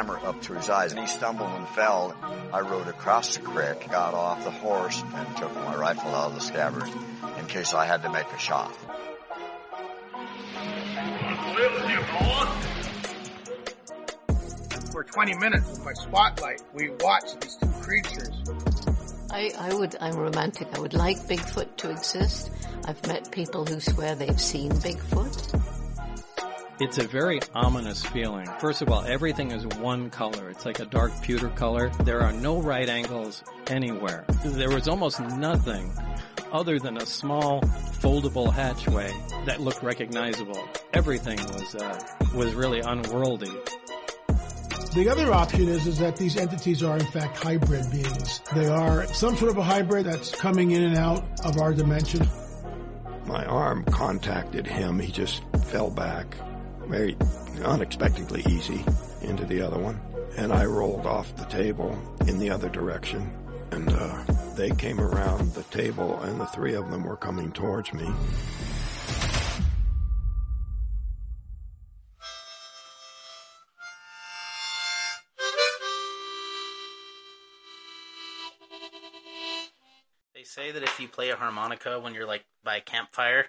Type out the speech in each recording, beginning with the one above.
Roger had the camera up to his eyes and he stumbled and fell. I rode across the creek, got off the horse, and took my rifle out of the scabbard in case I had to make a shot. For 20 minutes with my spotlight, we watched these two creatures. I, I would, I'm romantic. I would like Bigfoot to exist. I've met people who swear they've seen Bigfoot. It's a very ominous feeling. First of all, everything is one color. It's like a dark pewter color. There are no right angles anywhere. There was almost nothing other than a small foldable hatchway that looked recognizable. Everything was uh, was really unworldly. The other option is, is that these entities are in fact hybrid beings. They are some sort of a hybrid that's coming in and out of our dimension. My arm contacted him. He just fell back very unexpectedly easy into the other one. And I rolled off the table in the other direction. And uh, they came around the table and the three of them were coming towards me. They say that if you play a harmonica when you're like by a campfire,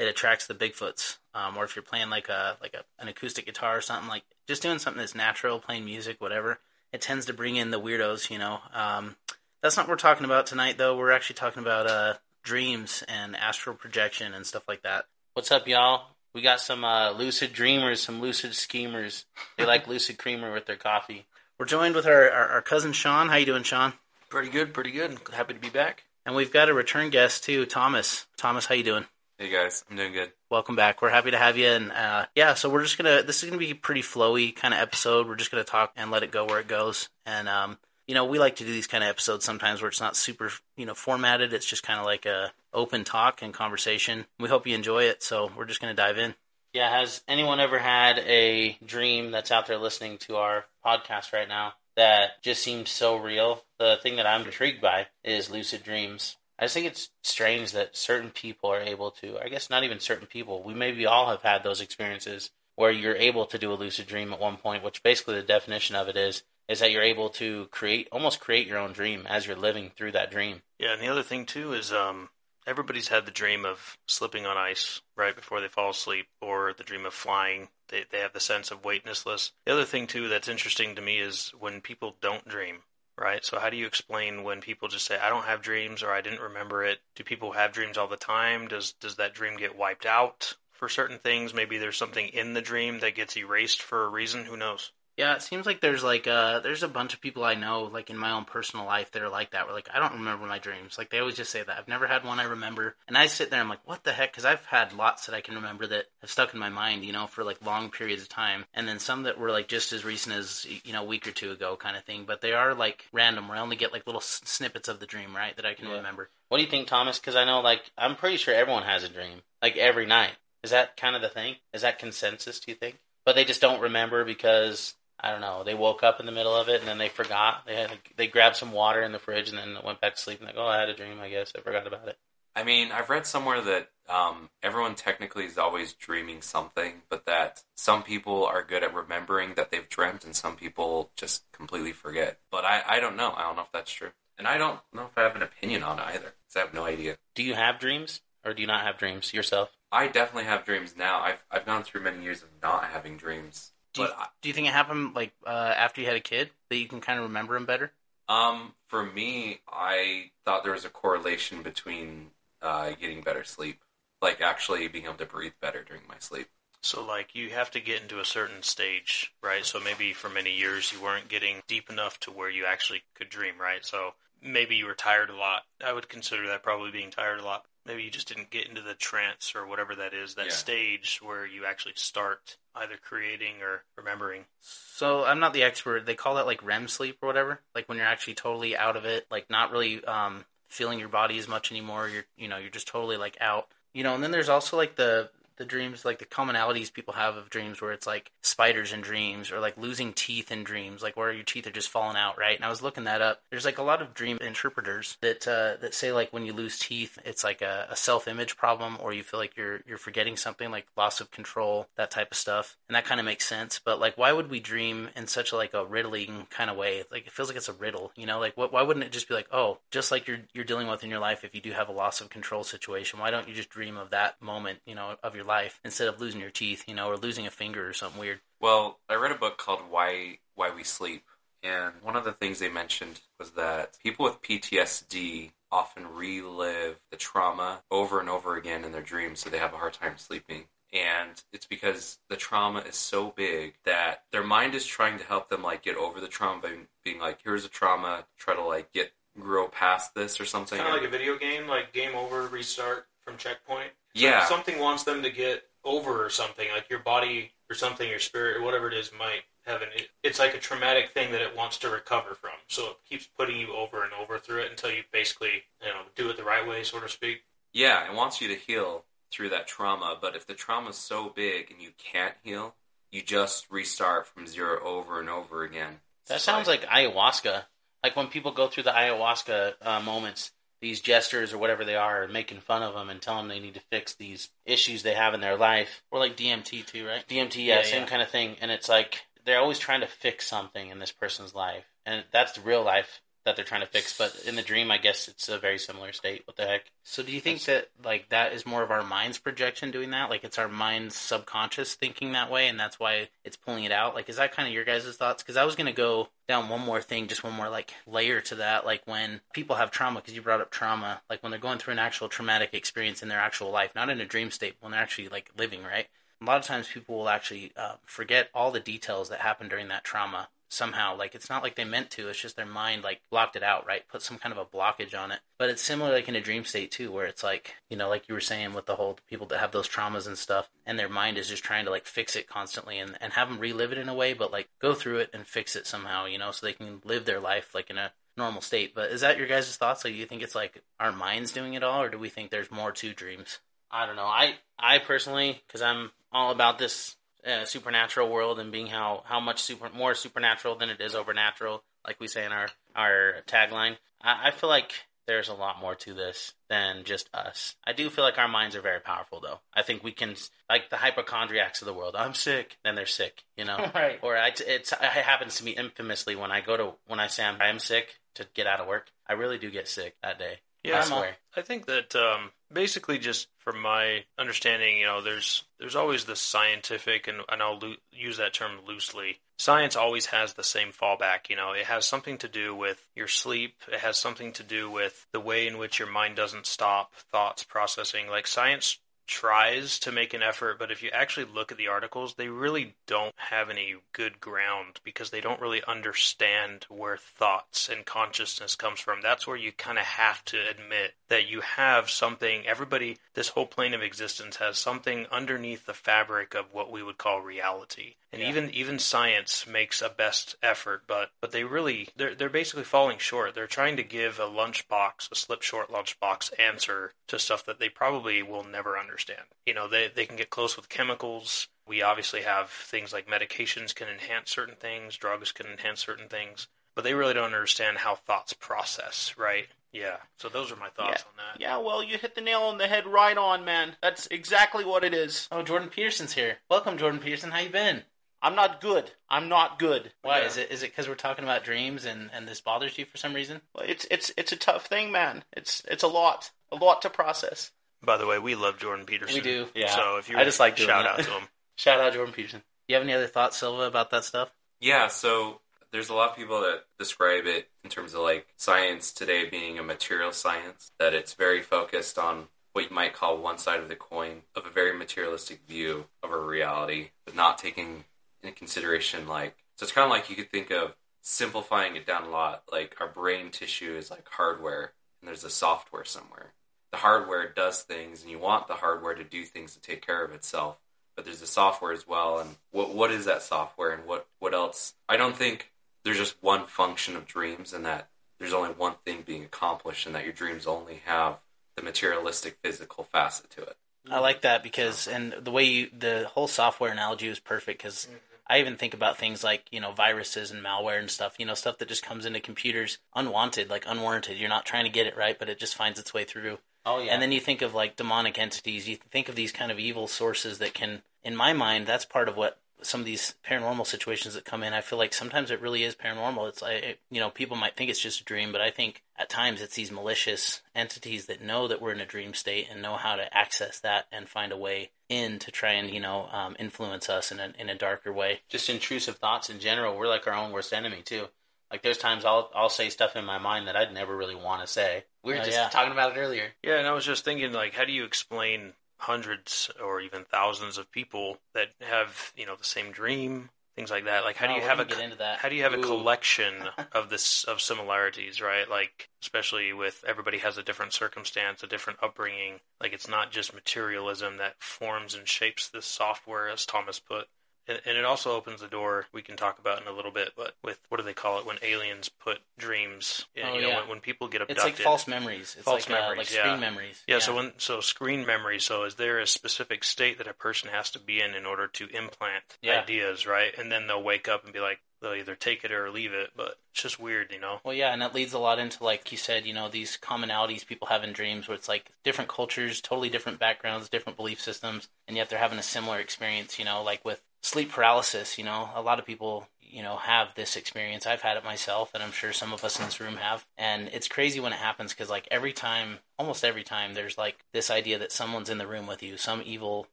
it attracts the Bigfoots. Um, or if you're playing like a like a, an acoustic guitar or something like just doing something that's natural, playing music, whatever, it tends to bring in the weirdos. You know, um, that's not what we're talking about tonight, though. We're actually talking about uh, dreams and astral projection and stuff like that. What's up, y'all? We got some uh, lucid dreamers, some lucid schemers. They like lucid creamer with their coffee. We're joined with our, our, our cousin Sean. How you doing, Sean? Pretty good, pretty good. Happy to be back. And we've got a return guest too, Thomas. Thomas, how you doing? Hey guys, I'm doing good. Welcome back. We're happy to have you. And uh, yeah, so we're just gonna. This is gonna be a pretty flowy kind of episode. We're just gonna talk and let it go where it goes. And um, you know, we like to do these kind of episodes sometimes where it's not super, you know, formatted. It's just kind of like a open talk and conversation. We hope you enjoy it. So we're just gonna dive in. Yeah, has anyone ever had a dream that's out there listening to our podcast right now that just seems so real? The thing that I'm intrigued by is lucid dreams. I just think it's strange that certain people are able to, I guess not even certain people, we maybe all have had those experiences where you're able to do a lucid dream at one point, which basically the definition of it is, is that you're able to create, almost create your own dream as you're living through that dream. Yeah, and the other thing too is um, everybody's had the dream of slipping on ice right before they fall asleep, or the dream of flying. They they have the sense of weightlessness. The other thing too that's interesting to me is when people don't dream. Right. So how do you explain when people just say I don't have dreams or I didn't remember it? Do people have dreams all the time? Does does that dream get wiped out for certain things? Maybe there's something in the dream that gets erased for a reason. Who knows? Yeah, it seems like there's like uh there's a bunch of people I know like in my own personal life that are like that. Where like I don't remember my dreams. Like they always just say that I've never had one I remember. And I sit there I'm like what the heck? Because I've had lots that I can remember that have stuck in my mind, you know, for like long periods of time. And then some that were like just as recent as you know a week or two ago kind of thing. But they are like random. Where I only get like little s- snippets of the dream, right, that I can Yeah. remember. What do you think, Thomas? Because I know like I'm pretty sure everyone has a dream like every night. Is that kind of the thing? Is that consensus? Do you think? but they just don't remember because I don't know. They woke up in the middle of it and then they forgot. They had they grabbed some water in the fridge and then went back to sleep and like, oh, I had a dream. I guess I forgot about it. I mean, I've read somewhere that um, everyone technically is always dreaming something, but that some people are good at remembering that they've dreamt, and some people just completely forget. But I, I don't know. I don't know if that's true, and I don't know if I have an opinion on it either, because I have no idea. Do you have dreams or do you not have dreams yourself? I definitely have dreams now. I've I've gone through many years of not having dreams. Do you, But I- do you think it happened like uh, after you had a kid that you can kind of remember them better? Um, for me, I thought there was a correlation between uh, getting better sleep, like actually being able to breathe better during my sleep. So, like, you have to get into a certain stage, right? So, maybe for many years you weren't getting deep enough to where you actually could dream, right? So, maybe you were tired a lot. I would consider that probably being tired a lot. Maybe you just didn't get into the trance or whatever that is, that Yeah. stage where you actually start either creating or remembering. So I'm not the expert. They call that like REM sleep or whatever. Like when you're actually totally out of it, like not really um, feeling your body as much anymore. You're you know you're just totally like out. You know, and then there's also like the the dreams, like the commonalities people have of dreams, where it's like spiders in dreams, or like losing teeth in dreams, like where your teeth are just falling out, right? And I was looking that up. There's like a lot of dream interpreters that uh, that say like when you lose teeth, it's like a, a self image problem, or you feel like you're you're forgetting something, like loss of control, that type of stuff, and that kind of makes sense. But like, why would we dream in such a like a riddling kind of way? Like it feels like it's a riddle, you know? Like what? Why wouldn't it just be like, oh, just like you're you're dealing with in your life, if you do have a loss of control situation, why don't you just dream of that moment, you know, of your life instead of losing your teeth, you know, or losing a finger or something weird? Well, I read a book called Why Why We Sleep, and one of the things they mentioned was that people with PTSD often relive the trauma over and over again in their dreams, so they have a hard time sleeping. And it's because the trauma is so big that their mind is trying to help them like get over the trauma by being like, here's a trauma, try to like get grow past this or something. Kind of like a video game, like game over, restart from checkpoint. So Yeah. if something wants them to get over or something, like your body or something, your spirit or whatever it is might have an. It's like a traumatic thing that it wants to recover from. So it keeps putting you over and over through it until you basically, you know, do it the right way, so to speak. Yeah, it wants you to heal through that trauma, but if the trauma is so big and you can't heal, you just restart from zero over and over again. That sounds like ayahuasca. Like when people go through the ayahuasca uh, moments, these gestures or whatever they are, are making fun of them and telling them they need to fix these issues they have in their life. Or like DMT too, right? DMT, yeah, Yeah, same yeah. kind of thing. And it's like they're always trying to fix something in this person's life, and that's the real life that they're trying to fix. But in the dream, I guess it's a very similar state. What the heck? So do you think that like that is more of our mind's projection doing that? Like it's our mind's subconscious thinking that way, and that's why it's pulling it out. Like is that kind of your guys' thoughts? Because I was gonna go down one more thing, just one more like layer to that. Like when people have trauma, because you brought up trauma, like when they're going through an actual traumatic experience in their actual life, not in a dream state, when they're actually like living, right? A lot of times people will actually uh, forget all the details that happened during that trauma somehow. Like it's not like they meant to. It's just their mind like blocked it out, right? Put some kind of a blockage on it. But it's similar like in a dream state too, where it's like you know, like you were saying with the whole people that have those traumas and stuff, and their mind is just trying to like fix it constantly and and have them relive it in a way, but like go through it and fix it somehow, you know, so they can live their life like in a normal state. But is that your guys' thoughts? Like, do you think it's like our minds doing it all, or do we think there's more to dreams? I don't know. I I personally, because I'm all about this uh, supernatural world and being how how much super more supernatural than it is overnatural, like we say in our our tagline. I, I feel like there's a lot more to this than just us. I do feel like our minds are very powerful, though. I think we can, like the hypochondriacs of the world. I'm sick, then they're sick, you know. Right. Or I, it's it happens to me infamously when I go to when I say I'm, I'm sick to get out of work. I really do get sick that day. Yeah, I. I think that um, basically, just from my understanding, you know, there's there's always the scientific, and, and I'll loo- use that term loosely. Science always has the same fallback. You know, it has something to do with your sleep. It has something to do with the way in which your mind doesn't stop thoughts processing. Like science tries to make an effort, but if you actually look at the articles, they really don't have any good ground because they don't really understand where thoughts and consciousness comes from. That's where you kind of have to admit that you have something, everybody, this whole plane of existence has something underneath the fabric of what we would call reality. And Yeah. even even science makes a best effort, but but they really they're they're basically falling short. They're trying to give a lunchbox, a slip short lunchbox answer to stuff that they probably will never understand. You know, they they can get close with chemicals, we obviously have things like medications can enhance certain things, drugs can enhance certain things, but they really don't understand how thoughts process, right? Yeah. So those are my thoughts on that. Yeah, well, you hit the nail on the head right on, man. That's exactly what it is. Oh, Jordan Peterson's here. Welcome, Jordan Peterson. How you been? I'm not good. I'm not good. Why Yeah. is it? Is it because we're talking about dreams and and this bothers you for some reason? Well, It's it's it's a tough thing, man. It's it's a lot, a lot to process. By the way, we love Jordan Peterson. We do. Yeah. So if you I just like doing shout that. out to him. Shout out Jordan Peterson. You have any other thoughts, Silva, about that stuff? Yeah, so there's a lot of people that describe it in terms of like science today being a material science, that it's very focused on what you might call one side of the coin of a very materialistic view of our reality, but not taking into consideration like so it's kind of like you could think of simplifying it down a lot like our brain tissue is like hardware and there's a software somewhere. The hardware does things and you want the hardware to do things to take care of itself but there's the software as well. And what what is that software and what what else? I don't think there's just one function of dreams and that there's only one thing being accomplished and that your dreams only have the materialistic physical facet to it. I like that because, and the way you, the whole software analogy was perfect because mm. I even think about things like, you know, viruses and malware and stuff, you know, stuff that just comes into computers unwanted, like unwarranted. You're not trying to get it right, but it just finds its way through. Oh yeah. And then you think of like demonic entities, you think of these kind of evil sources that can, in my mind, that's part of what some of these paranormal situations that come in. I feel like sometimes it really is paranormal. It's like, it- you know, people might think it's just a dream, but I think at times it's these malicious entities that know that we're in a dream state and know how to access that and find a way in to try and, you know, um, influence us in a, in a darker way. just intrusive thoughts in general. We're like our own worst enemy too. Like there's times I'll I'll say stuff in my mind that I'd never really want to say. We were Oh, just yeah. talking about it earlier. Yeah, and I was just thinking, like, how do you explain hundreds or even thousands of people that have, you know, the same dream, things like that? Like, how do you have a get into that. how do you have a collection of this of similarities, right? Like, especially with everybody has a different circumstance, a different upbringing. Like, it's not just materialism that forms and shapes this software, as Thomas put. And, and it also opens the door we can talk about in a little bit, but with what do they call it when aliens put dreams? in, Oh, you know, yeah. when, when people get abducted, It's like false memories. It's false like, uh, memories, like yeah. screen memories. Yeah, so when so screen memory, so is there a specific state that a person has to be in in order to implant Yeah. ideas, right? And then they'll wake up and be like, they'll either take it or leave it, but it's just weird, you know. Well, yeah, and that leads a lot into like you said, you know, these commonalities people have in dreams, where it's like different cultures, totally different backgrounds, different belief systems, and yet they're having a similar experience. You know, like with sleep paralysis. You know, a lot of people, you know, have this experience. I've had it myself, and I'm sure some of us in this room have. And it's crazy when it happens because like every time, almost every time, there's like this idea that someone's in the room with you, some evil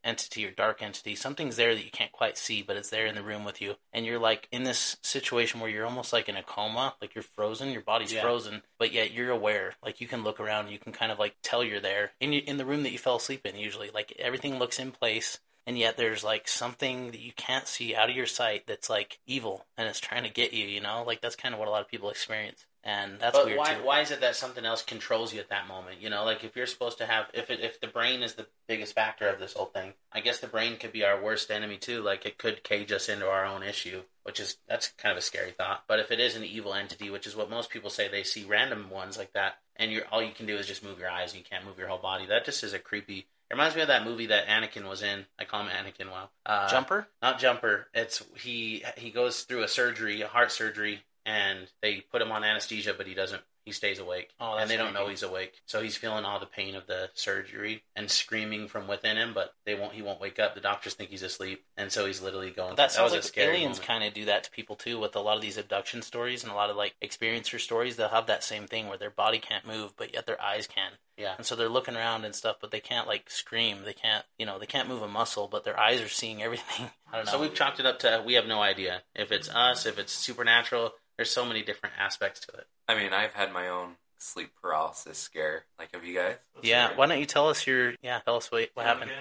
entity or dark entity, something's there that you can't quite see, but it's there in the room with you, and you're like in this situation where you're almost like in a coma, like you're frozen, your body's Yeah. frozen, but yet you're aware. Like you can look around, you can kind of like tell you're there in in the room that you fell asleep in. Usually, like everything looks in place. And yet there's like something that you can't see out of your sight that's like evil and it's trying to get you, you know? Like that's kind of what a lot of people experience. And that's but weird why too. why is it that something else controls you at that moment? You know, like if you're supposed to have if it, if the brain is the biggest factor of this whole thing, I guess the brain could be our worst enemy too. Like it could cage us into our own issue, which is that's kind of a scary thought. But if it is an evil entity, which is what most people say, they see random ones like that, and you're all you can do is just move your eyes, and you can't move your whole body. That just is a creepy. It reminds me of that movie that Anakin was in. I call him Anakin. Wow, uh, Jumper? not Jumper. It's he he goes through a surgery, a heart surgery, and they put him on anesthesia, but he doesn't. He stays awake, Oh, and they don't know he's awake. So he's feeling all the pain of the surgery and screaming from within him, but they won't. He won't wake up. The doctors think he's asleep, and so he's literally going. That sounds was like aliens kind of do that to people too with a lot of these abduction stories and a lot of like experiencer stories. They'll have that same thing where their body can't move, but yet their eyes can. Yeah. And so they're looking around and stuff, but they can't like scream. They can't, you know, they can't move a muscle, but their eyes are seeing everything. I don't know. So we've chalked it up to we have no idea if it's us, if it's supernatural. There's so many different aspects to it. I mean, I've had my own sleep paralysis scare. Like, have you guys? yeah. Why don't you tell us your? Yeah. Tell us what what happened.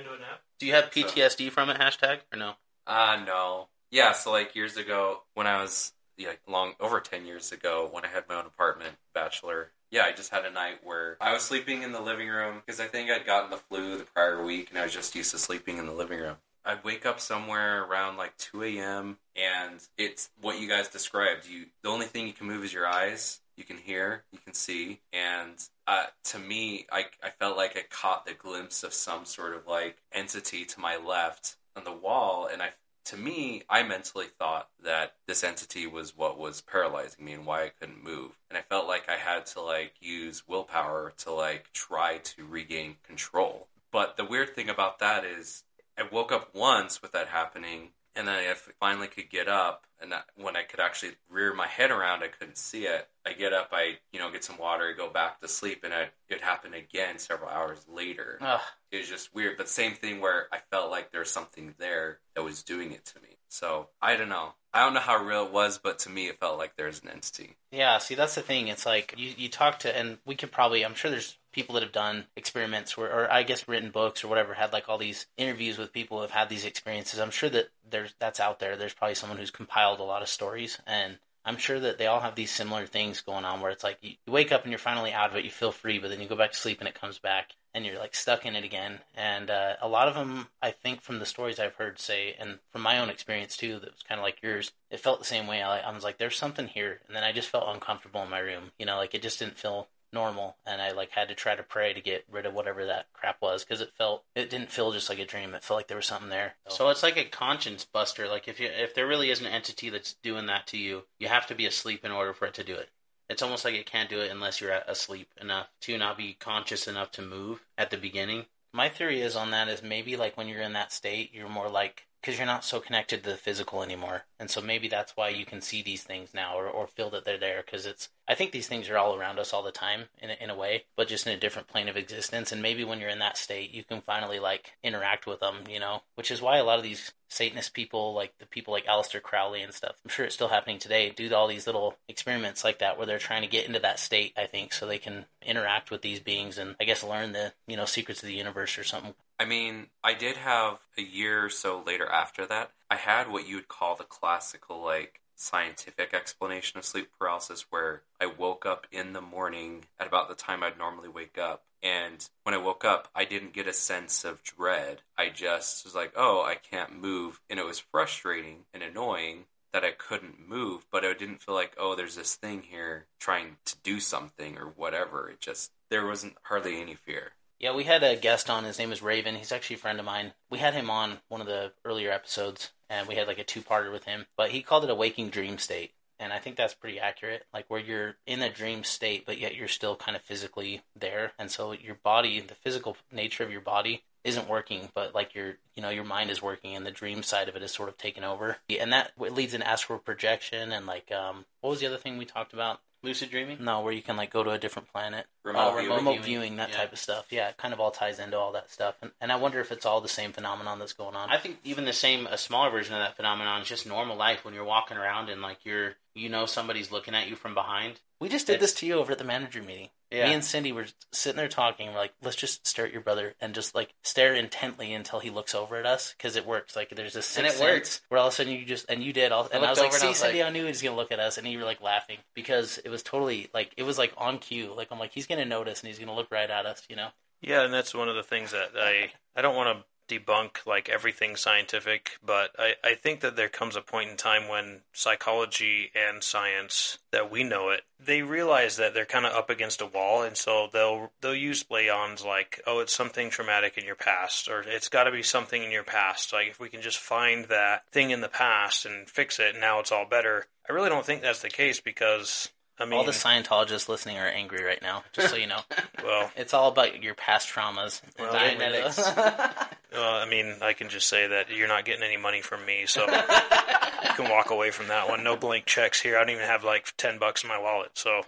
Do you have PTSD from it? Hashtag or no? Uh no. Yeah, so like years ago when I was yeah, long over 10 years ago when I had my own apartment, bachelor. Yeah, I just had a night where I was sleeping in the living room because I think I'd gotten the flu the prior week and I was just used to sleeping in the living room. I'd wake up somewhere around like 2 a.m. and it's what you guys described. You the only thing you can move is your eyes. You can hear, you can see, and uh, to me, I I felt like I caught the glimpse of some sort of like entity to my left on the wall, and I to me, I mentally thought that this entity was what was paralyzing me and why I couldn't move. And I felt like I had to like use willpower to like try to regain control. But the weird thing about that is I woke up once with that happening and then I finally could get up and when I could actually rear my head around, I couldn't see it. I get up, I you know get some water, I go back to sleep, and I, it happened again several hours later. Ugh. It was just weird, but same thing where I felt like there was something there that was doing it to me. So I don't know. I don't know how real it was, but to me, it felt like there's an entity. Yeah, see, that's the thing. It's like you, you talk to, and we could probably, I'm sure there's people that have done experiments where, or I guess written books or whatever, had like all these interviews with people who have had these experiences. I'm sure that there's that's out there. There's probably someone who's compiled a lot of stories, and I'm sure that they all have these similar things going on where it's like you, wake up and you're finally out of it, you feel free, but then you go back to sleep and it comes back and you're like stuck in it again. And uh, a lot of them, I think, from the stories I've heard say, and from my own experience too, that was kind of like yours, it felt the same way. I, I was like, there's something here, and then I just felt uncomfortable in my room. You know, like it just didn't feel normal and i like had to try to pray to get rid of whatever that crap was because it felt it didn't feel just like a dream. It felt like there was something there. So. so it's like a conscience buster. Like if you if there really is an entity that's doing that to you you have to be asleep in order for it to do it. It's almost like it can't do it unless you're asleep enough to not be conscious enough to move at the beginning. My theory is on that is maybe like when you're in that state you're more like because you're not so connected to the physical anymore. And so maybe that's why you can see these things now or, or feel that they're there because it's i think these things are all around us all the time in a, in a way but just in a different plane of existence. And maybe when you're in that state you can finally like interact with them you know which is why a lot of these satanist people like the people like Aleister Crowley and stuff i'm sure it's still happening today do all these little experiments like that where they're trying to get into that state i think so they can interact with these beings and i guess learn the you know secrets of the universe or something I mean, I did have a year or so later after that, I had what you would call the classical, like, scientific explanation of sleep paralysis where I woke up in the morning at about the time I'd normally wake up. And when I woke up, I didn't get a sense of dread. I just was like, oh, I can't move. And it was frustrating and annoying that I couldn't move, but I didn't feel like, oh, there's this thing here trying to do something or whatever. It just, there wasn't hardly any fear. Yeah, we had a guest on. His name is Raven. He's actually a friend of mine. We had him on one of the earlier episodes, and we had like a two-parter with him. But he called it a waking dream state, and I think that's pretty accurate. Like where you're in a dream state, but yet you're still kind of physically there, and so your body, the physical nature of your body, isn't working, but like your, you know, your mind is working, and the dream side of it is sort of taken over, and that leads in astral projection, and like, um, what was the other thing we talked about? Lucid dreaming? No, where you can like go to a different planet. Remote, oh, viewing. remote viewing, that yeah. type of stuff. Yeah, it kind of all ties into all that stuff. And, and I wonder if it's all the same phenomenon that's going on. I think even the same, a smaller version of that phenomenon is just normal life when you're walking around and like you're, you know, somebody's looking at you from behind. We just did it's, this to you over at the manager meeting. Yeah. Me and Cindy were sitting there talking. We're like, let's just stare at your brother and just like stare intently until he looks over at us because it works. Like there's this and it works. Where all of a sudden you just and you did all, and I, I was like, see, Cindy, like, I knew he was gonna look at us, and you were like laughing because it was totally like it was like on cue. Like I'm like, he's gonna notice and he's gonna look right at us, you know. Yeah, and that's one of the things that I I don't want to debunk like everything scientific, but I, I think that there comes a point in time when psychology and science that we know it, they realize that they're kind of up against a wall, and so they'll they'll use layons like, oh, it's something traumatic in your past, or it's got to be something in your past. Like if we can just find that thing in the past and fix it, now it's all better. I really don't think that's the case because I mean, all the Scientologists listening are angry right now. Just so you know. well, it's all about your past traumas. Well, genetics. well, I mean, I can just say that you're not getting any money from me, so you can walk away from that one. No blank checks here. I don't even have like ten bucks in my wallet. So,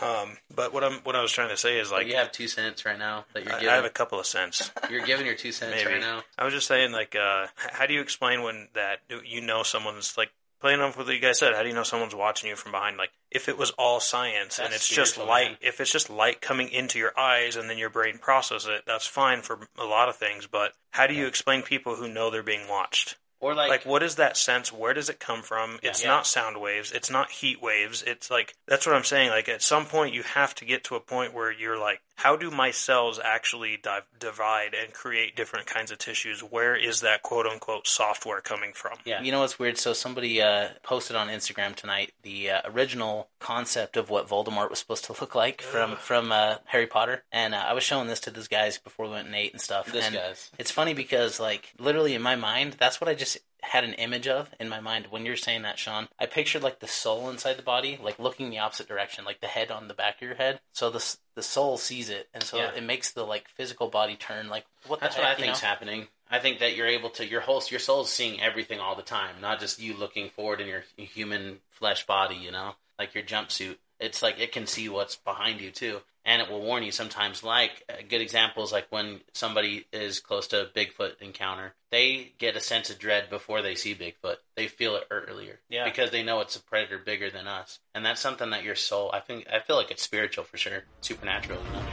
um, but what I'm what I was trying to say is like well, you have two cents right now that you're giving. I have a couple of cents. You're giving your two cents Maybe. right now. I was just saying, like, uh, how do you explain when that you know someone's like playing off with what you guys said, how do you know someone's watching you from behind? Like, if it was all science that's and it's just light, man. if it's just light coming into your eyes and then your brain processes it, that's fine for a lot of things. But how do you explain people who know they're being watched? Or like, like, what is that sense? Where does it come from? Yeah. It's yeah. not sound waves. It's not heat waves. It's like that's what I'm saying. Like at some point, you have to get to a point where you're like, how do my cells actually di- divide and create different kinds of tissues? Where is that quote unquote software coming from? Yeah. You know what's weird? So somebody uh, posted on Instagram tonight the uh, original concept of what Voldemort was supposed to look like from from uh, Harry Potter, and uh, I was showing this to those guys before we went and ate and stuff. This and guys. It's funny because like literally in my mind, that's what I just had an image of in my mind when you're saying that, Sean. I pictured like the soul inside the body, like looking the opposite direction, like the head on the back of your head. So the the soul sees it, and so Yeah. it makes the like physical body turn like what the That's heck, what I think's know? happening. I think that you're able to your whole your soul's seeing everything all the time, not just you looking forward in your human flesh body. You know, like your jumpsuit. It's like it can see what's behind you too, and it will warn you sometimes. Like a good example is like when somebody is close to a Bigfoot encounter, they get a sense of dread before they see Bigfoot. They feel it earlier, Yeah. because they know it's a predator bigger than us, and that's something that your soul. I think I feel like it's spiritual for sure, supernatural. You know.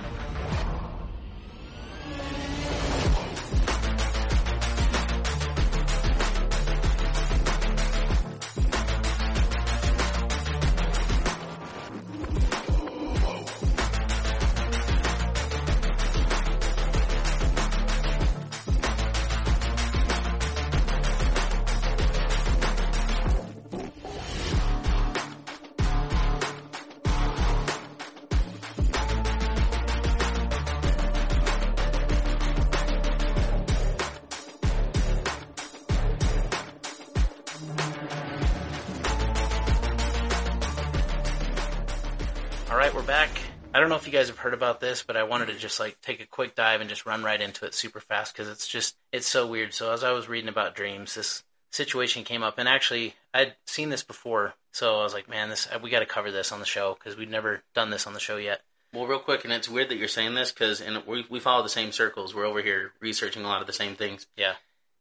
Don't know if you guys have heard about this, but I wanted to just like take a quick dive and just run right into it super fast because it's just it's so weird. So as I was reading about dreams, this situation came up, and actually I'd seen this before, so I was like, man, this we got to cover this on the show because we'd never done this on the show yet. Well, real quick, and it's weird that you're saying this because and we we follow the same circles. We're over here researching a lot of the same things. Yeah.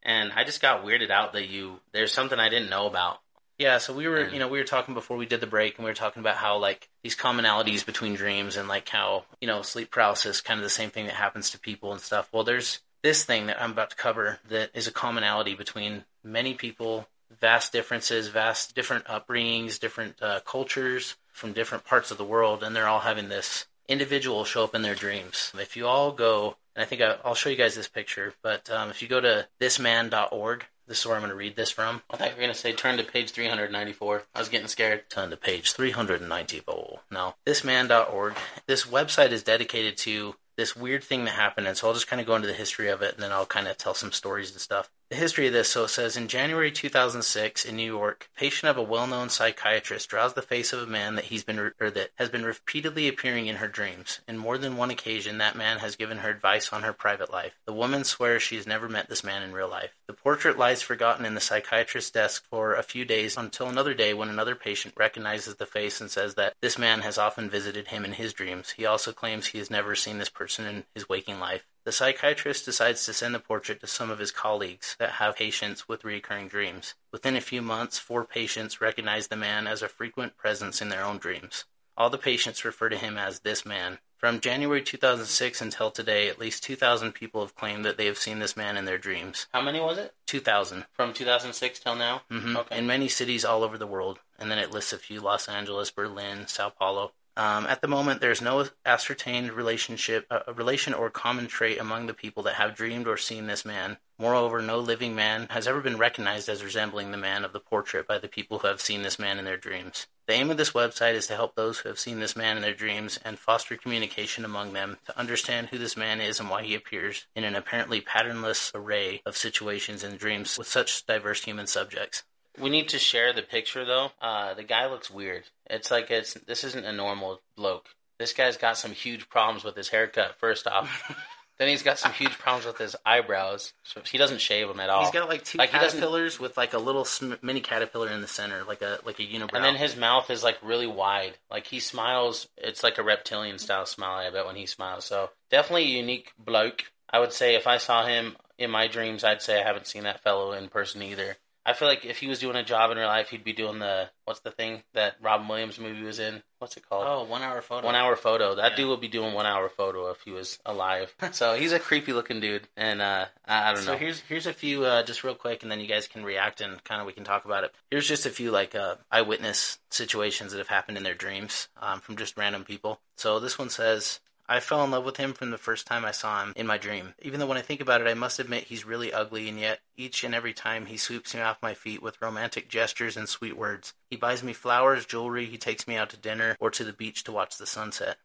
And I just got weirded out that you there's something I didn't know about. Yeah, so we were, you know, we were talking before we did the break, and we were talking about how like these commonalities between dreams and like how you know sleep paralysis, kind of the same thing that happens to people and stuff. Well, there's this thing that I'm about to cover that is a commonality between many people, vast differences, vast different upbringings, different uh, cultures from different parts of the world, and they're all having this individual show up in their dreams. If you all go, and I think I'll show you guys this picture, but um, if you go to thisman.org, this is where I'm going to read this from. I thought you were gonna say turn to page 394. I was getting scared. Turn to page 394. No, thisman.org. This website is dedicated to this weird thing that happened, and so I'll just kind of go into the history of it, and then I'll kind of tell some stories and stuff. The history of this, so says in January 2006 in New York, patient of a well-known psychiatrist draws the face of a man that he's been or that has been repeatedly appearing in her dreams. In more than one occasion, that man has given her advice on her private life. The woman swears she has never met this man in real life. The portrait lies forgotten in the psychiatrist's desk for a few days until another day when another patient recognizes the face and says that this man has often visited him in his dreams. He also claims he has never seen this person in his waking life. The psychiatrist decides to send the portrait to some of his colleagues that have patients with recurring dreams. Within a few months, four patients recognize the man as a frequent presence in their own dreams. All the patients refer to him as this man. From January 2006 until today, at least 2,000 people have claimed that they have seen this man in their dreams. How many was it? 2,000. From 2006 till now? hmm Okay. In many cities all over the world. And then it lists a few Los Angeles, Berlin, Sao Paulo. Um, at the moment, there's no ascertained relationship, uh, relation or common trait among the people that have dreamed or seen this man. Moreover, no living man has ever been recognized as resembling the man of the portrait by the people who have seen this man in their dreams. The aim of this website is to help those who have seen this man in their dreams and foster communication among them to understand who this man is and why he appears in an apparently patternless array of situations and dreams with such diverse human subjects. We need to share the picture though. Uh, the guy looks weird. It's like it's this isn't a normal bloke. This guy's got some huge problems with his haircut. First off, then he's got some huge problems with his eyebrows. So he doesn't shave them at all. He's got like two Like, caterpillars with like a little sm- mini caterpillar in the center, like a like a unibrow. And then his mouth is like really wide. Like he smiles, it's like a reptilian style smile. I bet when he smiles. So definitely a unique bloke. I would say if I saw him in my dreams, I'd say I haven't seen that fellow in person either. I feel like if he was doing a job in real life, he'd be doing the what's the thing that Robin Williams movie was in? What's it called? oh, one hour photo. One hour photo. That Yeah. dude would be doing one hour photo if he was alive. so he's a creepy looking dude, and uh, I, I don't so know. So here's here's a few uh, just real quick, and then you guys can react and kind of we can talk about it. Here's just a few like uh, eyewitness situations that have happened in their dreams um, from just random people. So this one says. I fell in love with him from the first time I saw him in my dream. Even though when I think about it, I must admit he's really ugly, and yet each and every time he sweeps me off my feet with romantic gestures and sweet words. He buys me flowers, jewelry, he takes me out to dinner or to the beach to watch the sunset.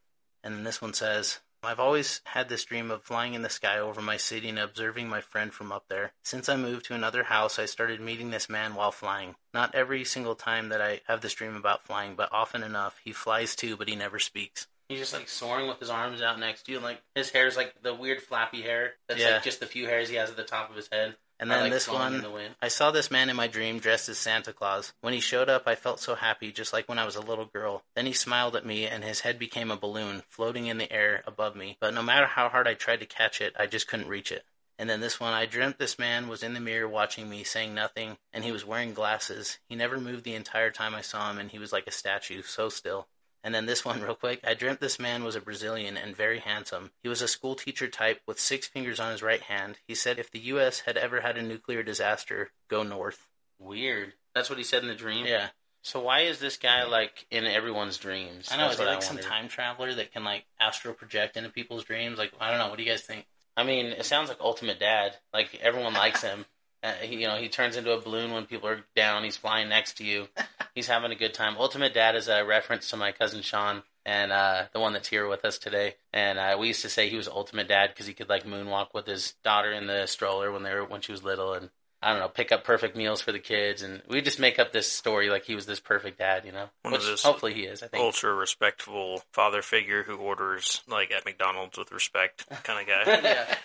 And then this one says, I've always had this dream of flying in the sky over my city and observing my friend from up there. Since I moved to another house, I started meeting this man while flying. Not every single time that I have this dream about flying, but often enough. He flies too, but he never speaks. He's just like soaring with his arms out next to you, and like his hair's like the weird flappy hair. That's Yeah. like just the few hairs he has at the top of his head. And then like, this one, the. I saw this man in my dream dressed as Santa Claus. When he showed up, I felt so happy, just like when I was a little girl. Then he smiled at me, and his head became a balloon, floating in the air above me. But no matter how hard I tried to catch it, I just couldn't reach it. And then this one, I dreamt this man was in the mirror watching me, saying nothing, and he was wearing glasses. He never moved the entire time I saw him, and he was like a statue, so still. And then this one, real quick. I dreamt this man was a Brazilian and very handsome. He was a schoolteacher type with six fingers on his right hand. He said if the U.S. had ever had a nuclear disaster, go north. Weird. That's what he said in the dream. Yeah. So why is this guy like in everyone's dreams? I know, That's is he like some time traveler that can like astral project into people's dreams? Like, I don't know. What do you guys think? I mean, it sounds like Ultimate Dad. Like everyone likes him. Uh, he, you know, he turns into a balloon when people are down. He's flying next to you. He's having a good time. Ultimate Dad is a reference to my cousin Sean and uh, the one that's here with us today. And uh, we used to say he was Ultimate Dad because he could like moonwalk with his daughter in the stroller when they were when she was little, and I don't know, pick up perfect meals for the kids. And we just make up this story like he was this perfect dad, you know. One Which hopefully he is. I think. ultra respectful father figure who orders like at McDonald's with respect kind of guy. yeah.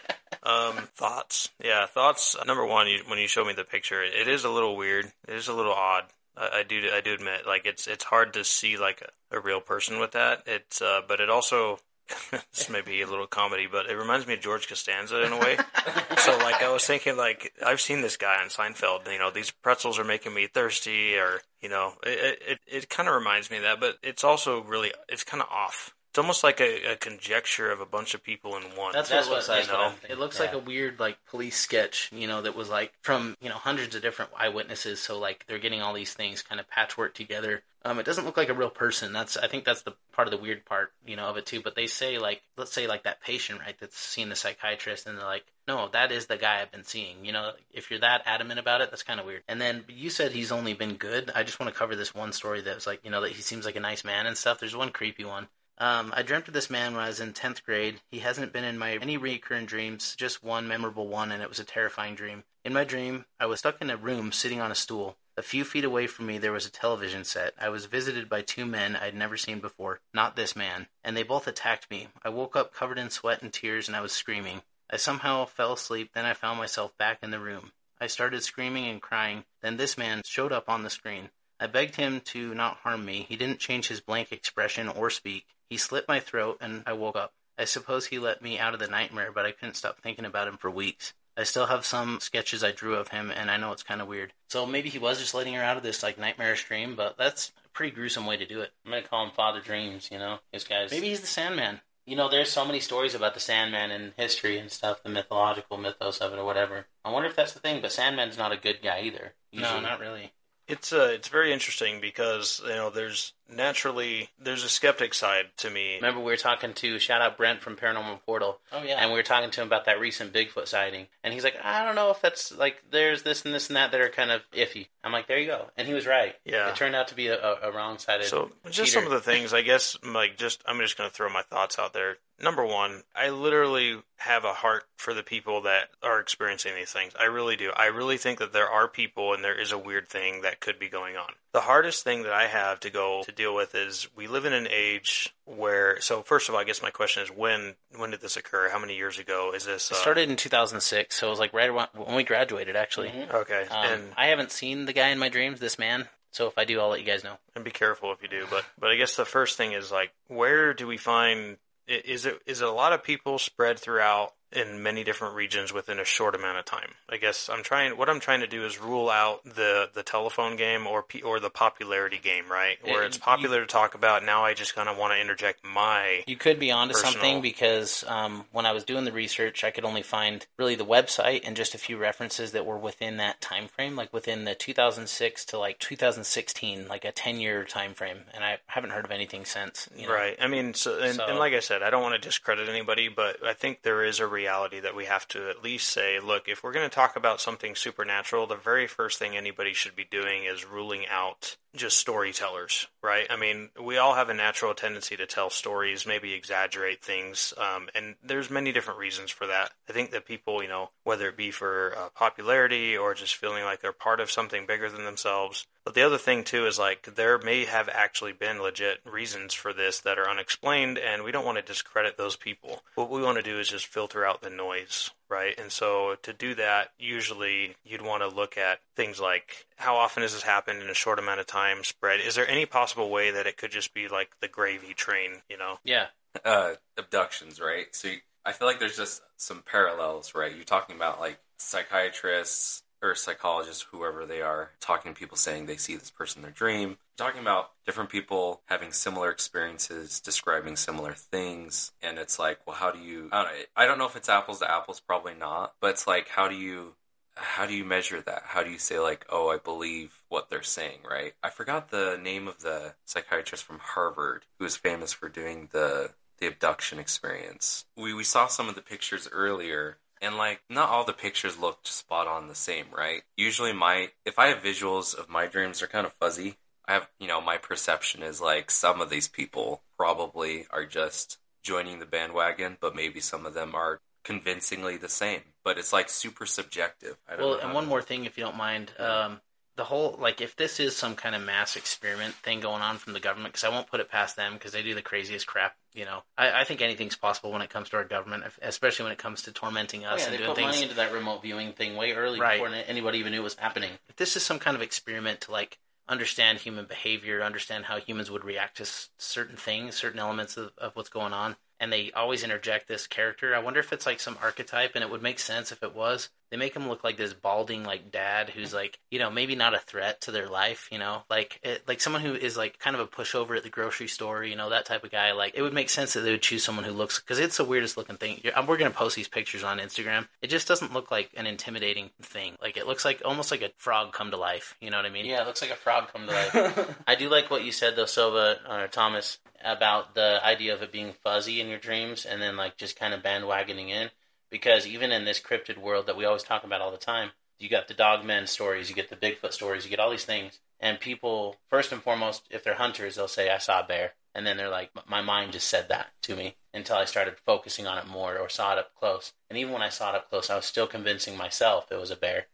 Um, thoughts? Yeah, thoughts. Number one, you, when you show me the picture, it, it is a little weird. It is a little odd. I, I do, I do admit, like it's it's hard to see like a, a real person with that. It's, uh, but it also. this may be a little comedy, but it reminds me of George Costanza in a way. so, like, I was thinking, like, I've seen this guy on Seinfeld. You know, these pretzels are making me thirsty, or you know, it it, it kind of reminds me of that. But it's also really, it's kind of off. It's almost like a, a conjecture of a bunch of people in one. That's, That's what, what- it looks like. I'm thinking, It looks yeah. like a weird like police sketch, you know, that was like from you know hundreds of different eyewitnesses. So like they're getting all these things kind of patchwork together. Um, it doesn't look like a real person. That's I think that's the part of the weird part, you know, of it too. But they say like let's say like that patient right that's seeing the psychiatrist, and they're like, no, that is the guy I've been seeing. You know, if you're that adamant about it, that's kind of weird. And then you said he's only been good. I just want to cover this one story that was like you know that he seems like a nice man and stuff. There's one creepy one. Um, I dreamt of this man when I was in 10th grade. He hasn't been in my any recurrent dreams, just one memorable one, and it was a terrifying dream. In my dream, I was stuck in a room sitting on a stool. A few feet away from me, there was a television set. I was visited by two men I'd never seen before, not this man, and they both attacked me. I woke up covered in sweat and tears, and I was screaming. I somehow fell asleep, then I found myself back in the room. I started screaming and crying. Then this man showed up on the screen. I begged him to not harm me. He didn't change his blank expression or speak. He slit my throat and I woke up. I suppose he let me out of the nightmare, but I couldn't stop thinking about him for weeks. I still have some sketches I drew of him, and I know it's kind of weird. So maybe he was just letting her out of this like nightmarish dream, but that's a pretty gruesome way to do it. I'm gonna call him Father Dreams. You know, this guy's Maybe he's the Sandman. You know, there's so many stories about the Sandman in history and stuff, the mythological mythos of it or whatever. I wonder if that's the thing, but Sandman's not a good guy either. No, usually. not really. It's uh, it's very interesting because you know there's naturally there's a skeptic side to me. Remember, we were talking to shout out Brent from Paranormal Portal. Oh, yeah. and we were talking to him about that recent Bigfoot sighting, and he's like, I don't know if that's like there's this and this and that that are kind of iffy. I'm like, there you go, and he was right. Yeah. it turned out to be a, a, a wrong sided. So just some of the things, I guess, like just I'm just gonna throw my thoughts out there. Number one, I literally have a heart for the people that are experiencing these things. I really do. I really think that there are people and there is a weird thing that could be going on. The hardest thing that I have to go to deal with is we live in an age where. So first of all, I guess my question is when when did this occur? How many years ago is this? It Uh, started in 2006, so it was like right around when we graduated, actually. Okay, Um, and I haven't seen the guy in my dreams, this man. So if I do, I'll let you guys know. and be careful if you do. But but I guess the first thing is like, where do we find? Is it is it a lot of people spread throughout in many different regions within a short amount of time. I guess I'm trying. What I'm trying to do is rule out the the telephone game or or the popularity game, right? Where It- it's popular to talk about. Now I just kind of want to interject my. You could be onto personal- something because um, when I was doing the research, I could only find really the website and just a few references that were within that time frame, like within the 2006 to like 2016, like a 10 year time frame, and I haven't heard of anything since. You know? Right. I mean, so and, So- and like I said, I don't want to discredit anybody, but I think there is a reality that we have to at least say, look, if we're going to talk about something supernatural, the very first thing anybody should be doing is ruling out just storytellers, right? I mean, we all have a natural tendency to tell stories, maybe exaggerate things, um, and there's many different reasons for that. I think that people, you know, whether it be for uh, popularity or just feeling like they're part of something bigger than themselves. But the other thing too is like there may have actually been legit reasons for this that are unexplained, and we don't want to discredit those people. What we want to do is just filter out the noise, right? And so to do that, usually you'd want to look at things like how often has this happened in a short amount of time spread? Is there any possible way that it could just be like the gravy train, you know? Yeah. uh, abductions, right? So you, I feel like there's just some parallels, right? You're talking about like psychiatrists or psychologists, whoever they are, talking to people saying they see this person in their dream. Talking about different people having similar experiences, describing similar things, and it's like, well, how do you? I don't know. I don't know if it's apples to apples, probably not, but it's like, how do you? How do you measure that? How do you say like, oh, I believe what they're saying, right? I forgot the name of the psychiatrist from Harvard who is famous for doing the the abduction experience. We we saw some of the pictures earlier and like not all the pictures looked spot on the same, right? Usually my if I have visuals of my dreams they're kind of fuzzy. I have, you know, my perception is like some of these people probably are just joining the bandwagon, but maybe some of them are convincingly the same. But it's like super subjective. I don't Well, and to- one more thing, if you don't mind, um, the whole like if this is some kind of mass experiment thing going on from the government, because I won't put it past them because they do the craziest crap. You know, I, I think anything's possible when it comes to our government, especially when it comes to tormenting Oh, us yeah, and they doing put things. money into that remote viewing thing way early Right. before anybody even knew it was happening. if this is some kind of experiment to like understand human behavior, understand how humans would react to s- certain things, certain elements of, of what's going on, and they always interject this character. I wonder if it's like some archetype, and it would make sense if it was. They make him look like this balding like dad who's like you know maybe not a threat to their life, you know, like it, like someone who is like kind of a pushover at the grocery store, you know, that type of guy. Like it would make sense that they would choose someone who looks because it's the weirdest looking thing. We're gonna post these pictures on Instagram. It just doesn't look like an intimidating thing. Like it looks like almost like a frog come to life. You know what I mean? Yeah, it looks like a frog come to life. I do like what you said though, Silva or Thomas, about the idea of it being fuzzy in your dreams and then like just kind of bandwagoning in. Because even in this cryptid world that we always talk about all the time, you got the dogmen stories, you get the Bigfoot stories, you get all these things. And people, first and foremost, if they're hunters, they'll say, I saw a bear. And then they're like, my mind just said that to me until I started focusing on it more or saw it up close. And even when I saw it up close, I was still convincing myself it was a bear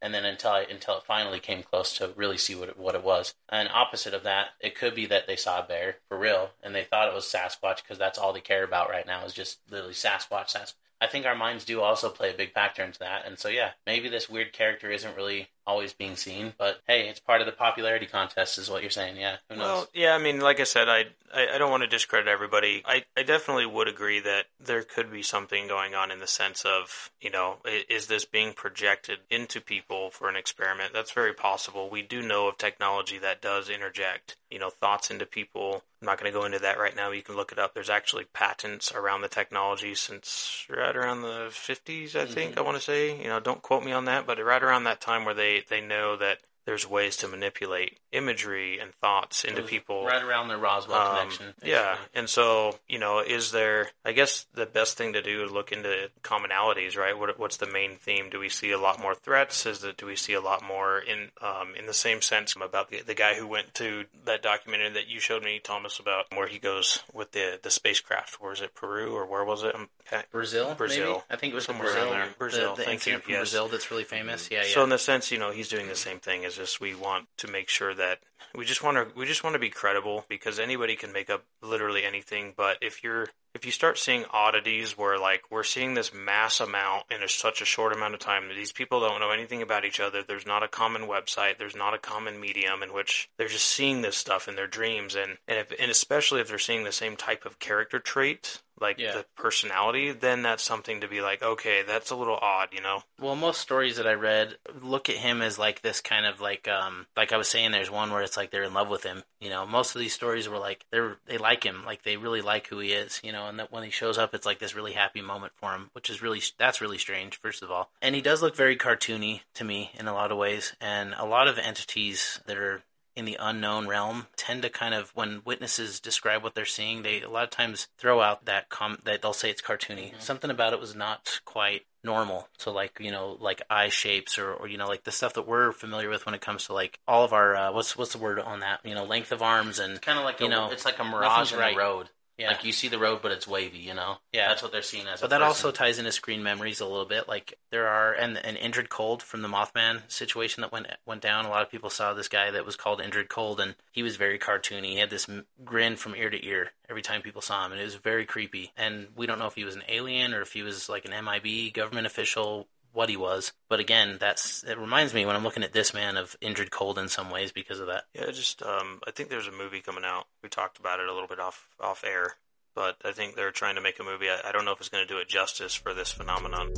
and then until I, until it finally came close to really see what it, what it was. And opposite of that, it could be that they saw a bear for real and they thought it was Sasquatch because that's all they care about right now is just literally Sasquatch. Sasquatch. I think our minds do also play a big factor into that. And so yeah, maybe this weird character isn't really always being seen, but hey, it's part of the popularity contest, is what you're saying. Yeah, who knows? Well, yeah, I mean, like I said, I, I I don't want to discredit everybody. I I definitely would agree that there could be something going on in the sense of you know is this being projected into people for an experiment? That's very possible. We do know of technology that does interject you know thoughts into people. I'm not going to go into that right now. You can look it up. There's actually patents around the technology since right around the 50s, I mm-hmm. think. I want to say. You know, don't quote me on that, but right around that time where they they know that there's ways to manipulate imagery and thoughts into people right around the Roswell um, connection. Yeah, and so you know, is there? I guess the best thing to do is look into commonalities, right? What, what's the main theme? Do we see a lot more threats? Is that do we see a lot more in um, in the same sense about the the guy who went to that documentary that you showed me, Thomas, about where he goes with the the spacecraft? Where is it? Peru or where was it? Okay. Brazil, Brazil. maybe? I think it was Somewhere Brazil. around there. Brazil. The, the Thank you. from Yes. Brazil that's really famous. Yeah, yeah. So in the sense, you know, he's doing the same thing. Is just we want to make sure that we just want to we just want to be credible because anybody can make up literally anything. But if you're if you start seeing oddities where like we're seeing this mass amount in a, such a short amount of time that these people don't know anything about each other, there's not a common website, there's not a common medium in which they're just seeing this stuff in their dreams, and and if, and especially if they're seeing the same type of character trait like Yeah. the personality, then that's something to be like, okay, that's a little odd, you know. Well, most stories that I read look at him as like this kind of like um like I was saying there's one where it's like they're in love with him. You know, most of these stories were like they're they like him, like they really like who he is, you know, and that when he shows up it's like this really happy moment for him, which is really that's really strange first of all. And he does look very cartoony to me in a lot of ways, and a lot of entities that are in the unknown realm tend to kind of when witnesses describe what they're seeing they a lot of times throw out that com that they'll say it's cartoony something about it was not quite normal so like you know like eye shapes or, or you know like the stuff that we're familiar with when it comes to like all of our uh, what's what's the word on that you know length of arms and Kind of like you a, know it's like a mirage in right. the road. Yeah. Like you see the road, but it's wavy. You know. Yeah. That's what they're seeing as. But that person. also ties into screen memories a little bit. Like there are and and Indrid Cold from the Mothman situation that went went down. A lot of people saw this guy that was called Indrid Cold, and he was very cartoony. He had this grin from ear to ear every time people saw him, and it was very creepy. And we don't know if he was an alien or if he was like an MIB government official. What he was, but again, that's it reminds me when I'm looking at this man of Indrid Cold in some ways because of that. Yeah, just um, I think there's a movie coming out. We talked about it a little bit off off air, but I think they're trying to make a movie. I, I don't know if it's going to do it justice for this phenomenon.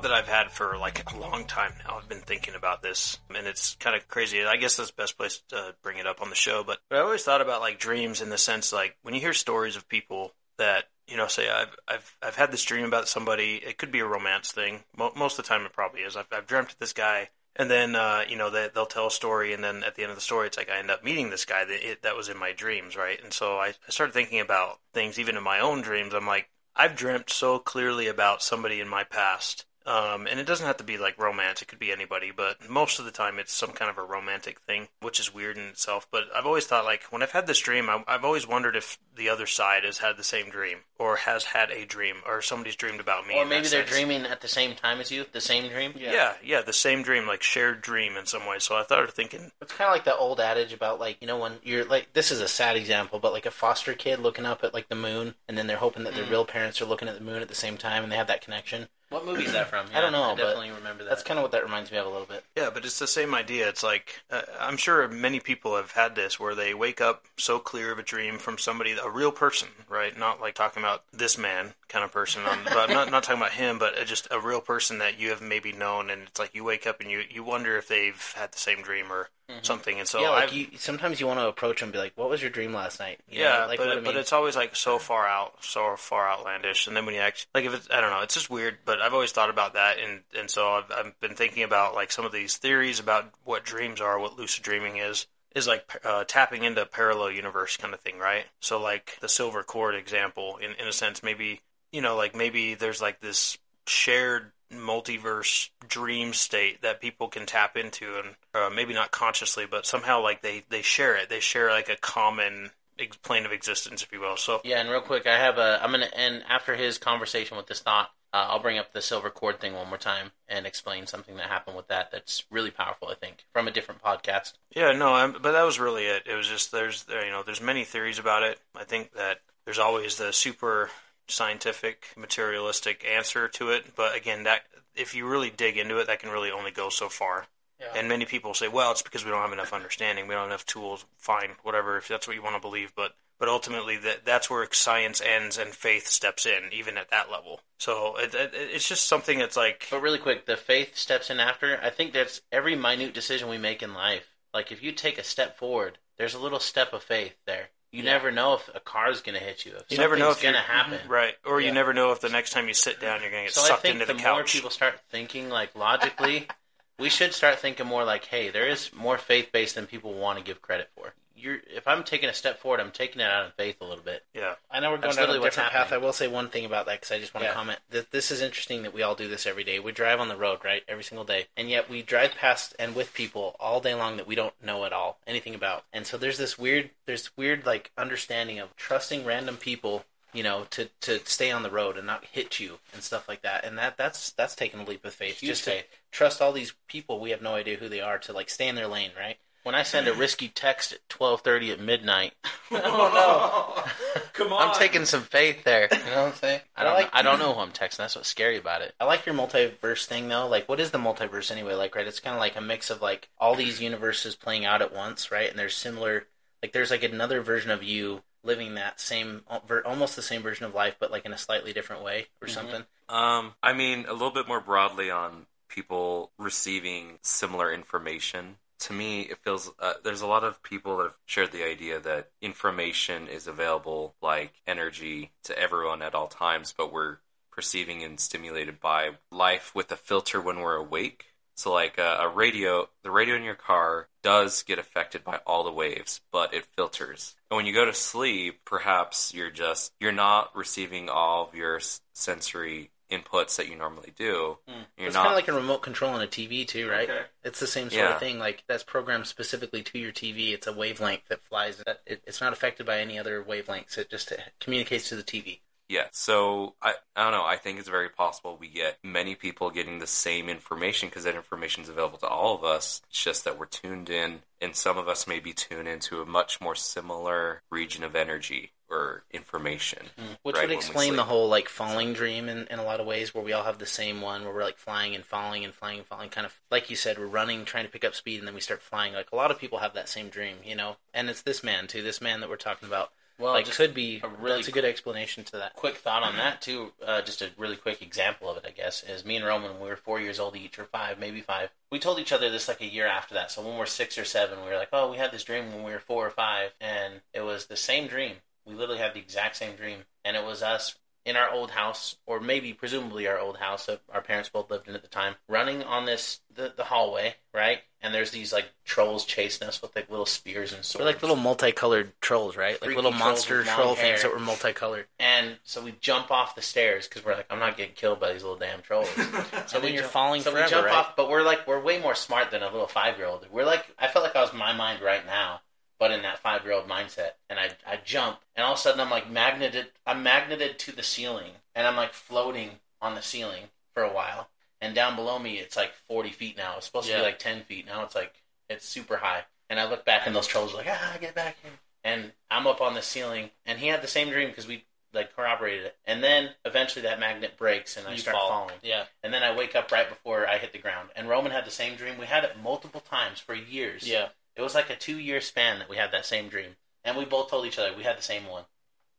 Thought that I've had for like a long time now. I've been thinking about this, and it's kind of crazy. I guess that's the best place to bring it up on the show. But, but I always thought about like dreams in the sense like when you hear stories of people that you know say I've I've I've had this dream about somebody. It could be a romance thing. Mo- most of the time, it probably is. I've, I've dreamt of this guy. And then, uh, you know, they, they'll tell a story, and then at the end of the story, it's like I end up meeting this guy that it, that was in my dreams, right? And so I, I started thinking about things, even in my own dreams. I'm like, I've dreamt so clearly about somebody in my past. Um, and it doesn't have to be like romance, it could be anybody, but most of the time it's some kind of a romantic thing, which is weird in itself. But I've always thought, like, when I've had this dream, I, I've always wondered if the other side has had the same dream, or has had a dream, or somebody's dreamed about me. Or maybe they're sense. dreaming at the same time as you, the same dream. Yeah. yeah, the same dream, like shared dream in some way. So I started thinking, It's kind of like the old adage about like you know when you're like this is a sad example, but like a foster kid looking up at like the moon, and then they're hoping that their Mhm. real parents are looking at the moon at the same time, and they have that connection. What movie is that from? I don't know, I but definitely remember that. That's kind of what that reminds me of a little bit. Yeah, but it's the same idea. It's like uh, I'm sure many people have had this where they wake up so clear of a dream from somebody, a real person, right? Not like talking about this man kind of person. On, but I'm not not talking about him, but just a real person that you have maybe known, and it's like you wake up and you you wonder if they've had the same dream or something. And so Mm-hmm. yeah, like you, sometimes you want to approach them and be like, "What was your dream last night?" You yeah, know, like but what I but it's always like so far out, so far outlandish, and then when you act like if it's I don't know, it's just weird. But I've always thought about that, and and so I've I've been thinking about like some of these theories about what dreams are, what lucid dreaming is. Is like uh, tapping into a parallel universe kind of thing, right? So like the silver cord example, in in a sense, maybe you know, like maybe there's like this shared multiverse dream state that people can tap into and uh, maybe not consciously but somehow like they they share it they share like a common ex- plane of existence if you will so Yeah, and real quick, I have a. I'm gonna end after his conversation with this thought. Uh, I'll bring up the silver cord thing one more time and explain something that happened with that. That's really powerful, I think, from a different podcast. yeah no I'm, but that was really it it was just there's there, you know there's many theories about it i think that there's always the super scientific materialistic answer to it but again that if you really dig into it that can really only go so far And many people say, well, it's because we don't have enough understanding. We don't have enough tools. Fine, whatever, if that's what you want to believe. But but ultimately, that that's where science ends and faith steps in, even at that level. So it, it, it's just something that's like. But really quick, the faith steps in after. I think that's every minute decision we make in life. Like if you take a step forward, there's a little step of faith there. You Yeah. never know if a car is going to hit you. If You never know if going to happen. right? Or Yeah. you never know if the next time you sit down, you're going to get So I sucked think into the the more people start thinking like logically, we should start thinking more like, hey, there is more faith based than people want to give credit for. You're if I'm taking a step forward, I'm taking it out of faith a little bit. Yeah. I know we're going down a literally what's different path. I will say one thing about that because I just want to Yeah. comment that this is interesting that we all do this every day. We drive on the road, right, every single day, and yet we drive past and with people all day long that we don't know at all anything about. And so there's this weird, there's weird like understanding of trusting random people. You know, to, to stay on the road and not hit you and stuff like that, and that that's that's taking a leap of faith. Huge just faith. to trust all these people we have no idea who they are to like stay in their lane, right? When I send a risky text at twelve thirty at midnight, oh no! Come on. I'm taking some faith there. You know what I'm saying? I don't. I like- I don't know who I'm texting. That's what's scary about it. I like your multiverse thing though. Like, what is the multiverse anyway? Like, right? It's kind of like a mix of like all these universes playing out at once, right? And there's similar. Like, there's like another version of you living that same, almost the same version of life, but like in a slightly different way or Mm-hmm. something. Um, I mean, a little bit more broadly on people receiving similar information. To me, it feels uh, there's a lot of people that have shared the idea that information is available like energy to everyone at all times, but we're perceiving and stimulated by life with a filter when we're awake. So, like a, a radio, the radio in your car does get affected by all the waves, but it filters. And when you go to sleep, perhaps you're just you're not receiving all of your sensory inputs that you normally do. Hmm. You're it's not kind of like a remote control on a TV too, right? Okay. It's the same sort Yeah. of thing. Like that's programmed specifically to your TV. It's a wavelength that flies. It's not affected by any other wavelengths. It just communicates to the TV. Yeah, so I, I don't know. I think it's very possible we get many people getting the same information because that information is available to all of us. It's just that we're tuned in, and some of us may be tuned into a much more similar region of energy or information. Which right would explain the whole like falling dream in, in a lot of ways, where we all have the same one, where we're like flying and falling and flying and falling, kind of like you said, we're running, trying to pick up speed, and then we start flying. Like a lot of people have that same dream, you know. And it's this man too, this man that we're talking about. Well, like could be a really that's a good explanation to that. quick thought on that too. Uh, just a really quick example of it, I guess, is me and Roman. When we were four years old each, or five, maybe five. We told each other this like a year after that. So when we're six or seven, we were like, "Oh, we had this dream when we were four or five, and it was the same dream. We literally had the exact same dream, and it was us in our old house, or maybe presumably our old house that our parents both lived in at the time, running on this the, the hallway, right? And there's these like trolls chasing us with like little spears and swords, They're like little multicolored trolls, right? Like Freaky little monster with long troll things that were multicolored. And so we jump off the stairs because we're like, I'm not getting killed by these little damn trolls. So when you're jump- falling so forever, we jump right? off, but we're like, we're way more smart than a little five year old. We're like, I felt like I was my mind right now, but in that five year old mindset. And I, I jump, and all of a sudden I'm like magneted. I'm magneted to the ceiling, and I'm like floating on the ceiling for a while. And down below me, it's like 40 feet now. It's supposed to be like 10 feet. Now it's like, it's super high. And I look back, and those trolls are like, ah, get back here. And I'm up on the ceiling, and he had the same dream because we like corroborated it. And then eventually that magnet breaks, and I You start fall. falling. Yeah. And then I wake up right before I hit the ground. And Roman had the same dream. We had it multiple times for years. Yeah. It was like a two year span that we had that same dream. And we both told each other we had the same one.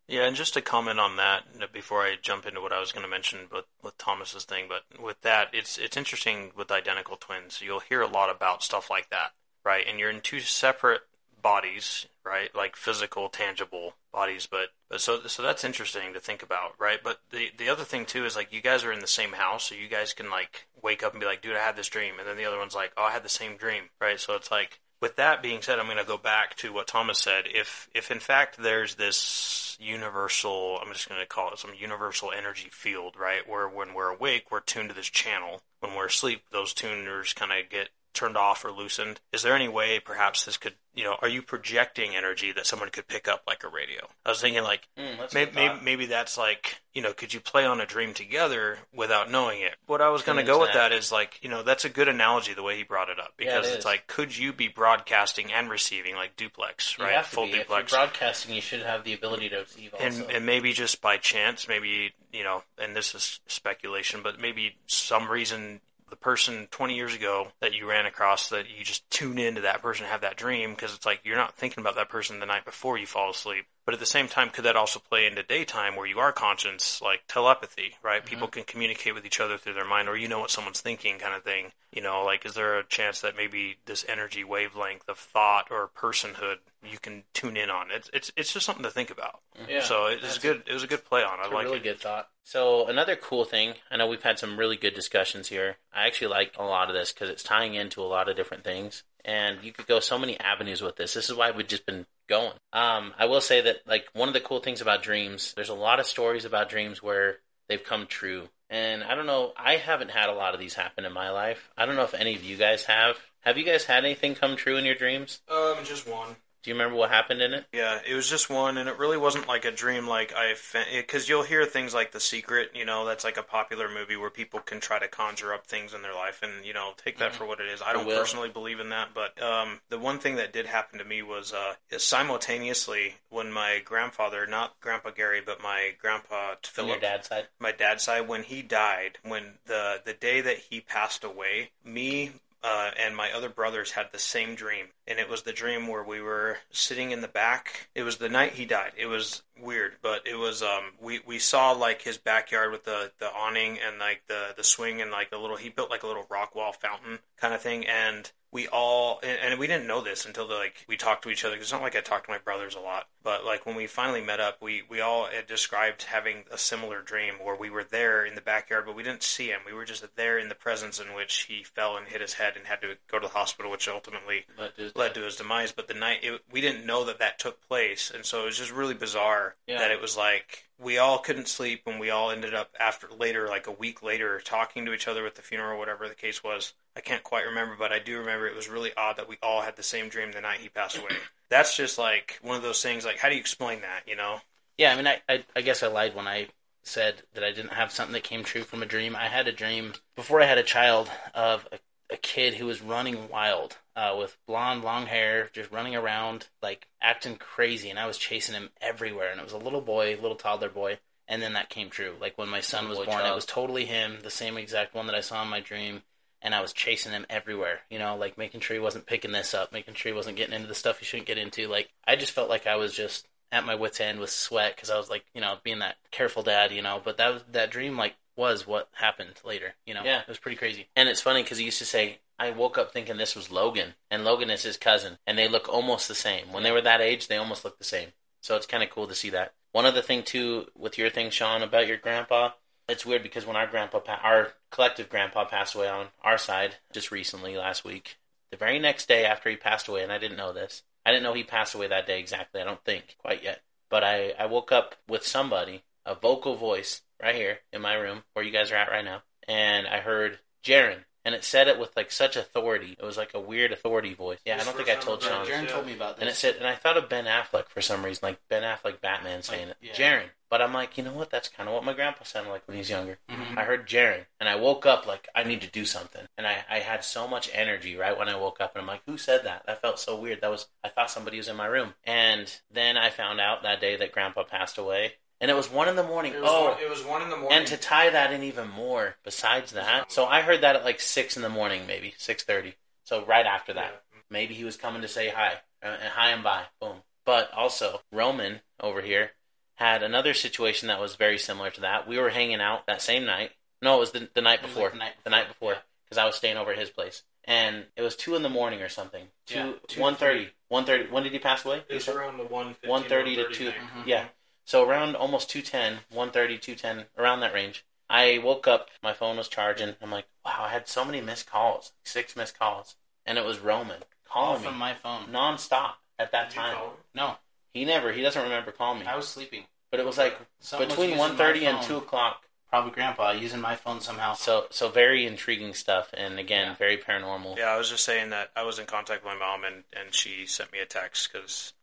Yeah, and just to comment on that before I jump into what I was going to mention with, with Thomas's thing, but with that, it's it's interesting with identical twins. You'll hear a lot about stuff like that, right? And you're in two separate bodies, right? Like physical, tangible bodies, but but so so that's interesting to think about, right? But the the other thing too is like you guys are in the same house, so you guys can like wake up and be like, "Dude, I had this dream," and then the other one's like, "Oh, I had the same dream," right? So it's like with that being said, I'm going to go back to what Thomas said. If if in fact there's this universal, I'm just going to call it some universal energy field, right? Where when we're awake, we're tuned to this channel. When we're asleep, those tuners kind of get turned off or loosened. Is there any way perhaps this could, you know, are you projecting energy that someone could pick up like a radio? I was thinking like Mm, that's maybe, maybe maybe that's like, you know, could you play on a dream together without knowing it? What I was going to go with that. is like, you know, that's a good analogy the way he brought it up Yeah, it because it's like could you be broadcasting and receiving like duplex, You right? Full be. If you're duplex broadcasting, you should have the ability to receive also. and and maybe just by chance, maybe you know, and this is speculation, but maybe some reason the person 20 years ago that you ran across that you just tune into that person and have that dream because it's like you're not thinking about that person the night before you fall asleep. But at the same time could that also play into daytime where you are conscious like telepathy right? People mm-hmm. can communicate with each other through their mind or you know what someone's thinking kind of thing you know? Like is there a chance that maybe this energy wavelength of thought or personhood you can tune in on? It's it's, it's just something to think about. Yeah, so it was good it was a good play on. I like really it. good thought. So another cool thing, I know we've had some really good discussions here. I actually like a lot of this because it's tying into a lot of different things, and you could go so many avenues with this. This is why we've just been going. Um, I will say that like one of the cool things about dreams, there's a lot of stories about dreams where they've come true. And I don't know, I haven't had a lot of these happen in my life. I don't know if any of you guys have. Have you guys had anything come true in your dreams? Um, just one. Do you remember what happened in it? Yeah, it was just one, and it really wasn't like a dream. Like I, because you'll hear things like The Secret. You know, that's like a popular movie where people can try to conjure up things in their life, and you know, take that Mhm. for what it is. I don't personally believe in that, but um, the one thing that did happen to me was uh, simultaneously when my grandfather, not Grandpa Gary, but my grandpa From your dad's side? my dad's side when he died when the the day that he passed away me uh, and my other brothers had the same dream and it was the dream where we were sitting in the back it was the night he died it was weird but it was um we we saw like his backyard with the the awning and like the the swing and like a little he built like a little rock wall fountain kind of thing and we all and, we didn't know this until like we talked to each other. it's not like I talked to my brothers a lot but like when we finally met up we we all had described having a similar dream where we were there in the backyard but we didn't see him we were just there in the presence in which he fell and hit his head and had to go to the hospital which ultimately led to his demise but the night it, we didn't know that that took place. And so it was just really bizarre Yeah. that it was like we all couldn't sleep and we all ended up after later like a week later talking to each other at the funeral whatever the case was. I can't quite remember but i do remember it was really odd that we all had the same dream the night he passed away. That's just like one of those things like how do you explain that you know? Yeah, I mean, I, I, I guess I lied when I said that I didn't have something that came true from a dream. I had a dream before I had a child of a, a kid who was running wild uh, with blonde, long hair, just running around, like acting crazy, and I was chasing him everywhere. And it was a little boy, little toddler boy. And then that came true. Like when my son was born, it was totally him, the same exact one that I saw in my dream. And I was chasing him everywhere, you know, like making sure he wasn't picking this up, making sure he wasn't getting into the stuff he shouldn't get into. Like I just felt like I was just at my wits end with sweat because I was like, you know, being that careful dad, you know. But that was that dream like was what happened later, you know. Yeah. it was pretty crazy. And it's funny because he used to say, I woke up thinking this was Logan, and Logan is his cousin, and they look almost the same. When they were that age, they almost look the same. So it's kind of cool to see that. One other thing too with your thing, Sean, about your grandpa, it's weird because when our grandpa, pa- our collective grandpa, passed away on our side just recently last week, the very next day after he passed away, and I didn't know this, I didn't know he passed away that day exactly. I don't think quite yet, but I I woke up with somebody, a vocal voice right here in my room where you guys are at right now, and I heard Jaren. And it said it with like such authority. It was like a weird authority voice. Yeah, I don't think I told Sean. Jaron told me about this. And it said, and I thought of Ben Affleck for some reason, like Ben Affleck Batman saying it, yeah. Jaren. But I'm like, you know what? That's kind of what my grandpa sounded like when he's younger. Mhm. I heard Jaren, and I woke up like I need to do something, and I, I had so much energy right when I woke up, and I'm like, who said that? That felt so weird. That was I thought somebody was in my room, and then I found out that day that Grandpa passed away, and it was one in the morning. It was oh, one- it was one in the morning. and to tie that in even more, besides that, so I heard that at like six in the morning, maybe six thirty. So right after that, maybe he was coming to say hi, uh, and hi and bye, boom. But also Roman over here had another situation that was very similar to that. We were hanging out that same night. No, it was the, the night before. like the night The night before, because I was staying over at his place, and it was two in the morning or something. Two, Yeah, two, one thirty, one thirty. When did he pass away? it was around the 1 one thirty to two. Yeah, so around almost 210, 130, 210, around that range. I woke up, my phone was charging. I'm like, wow, I had so many missed calls, six missed calls, and it was Roman All calling from me my phone. nonstop at that Did you time. call him? No, He never, he doesn't remember calling me. I was sleeping. But it was like Someone was between using 1.30 and phone. 2 o'clock. Probably Grandpa using my phone somehow. So, so very intriguing stuff, and again, Yeah. very paranormal. Yeah, I was just saying that I was in contact with my mom, and, and she sent me a text because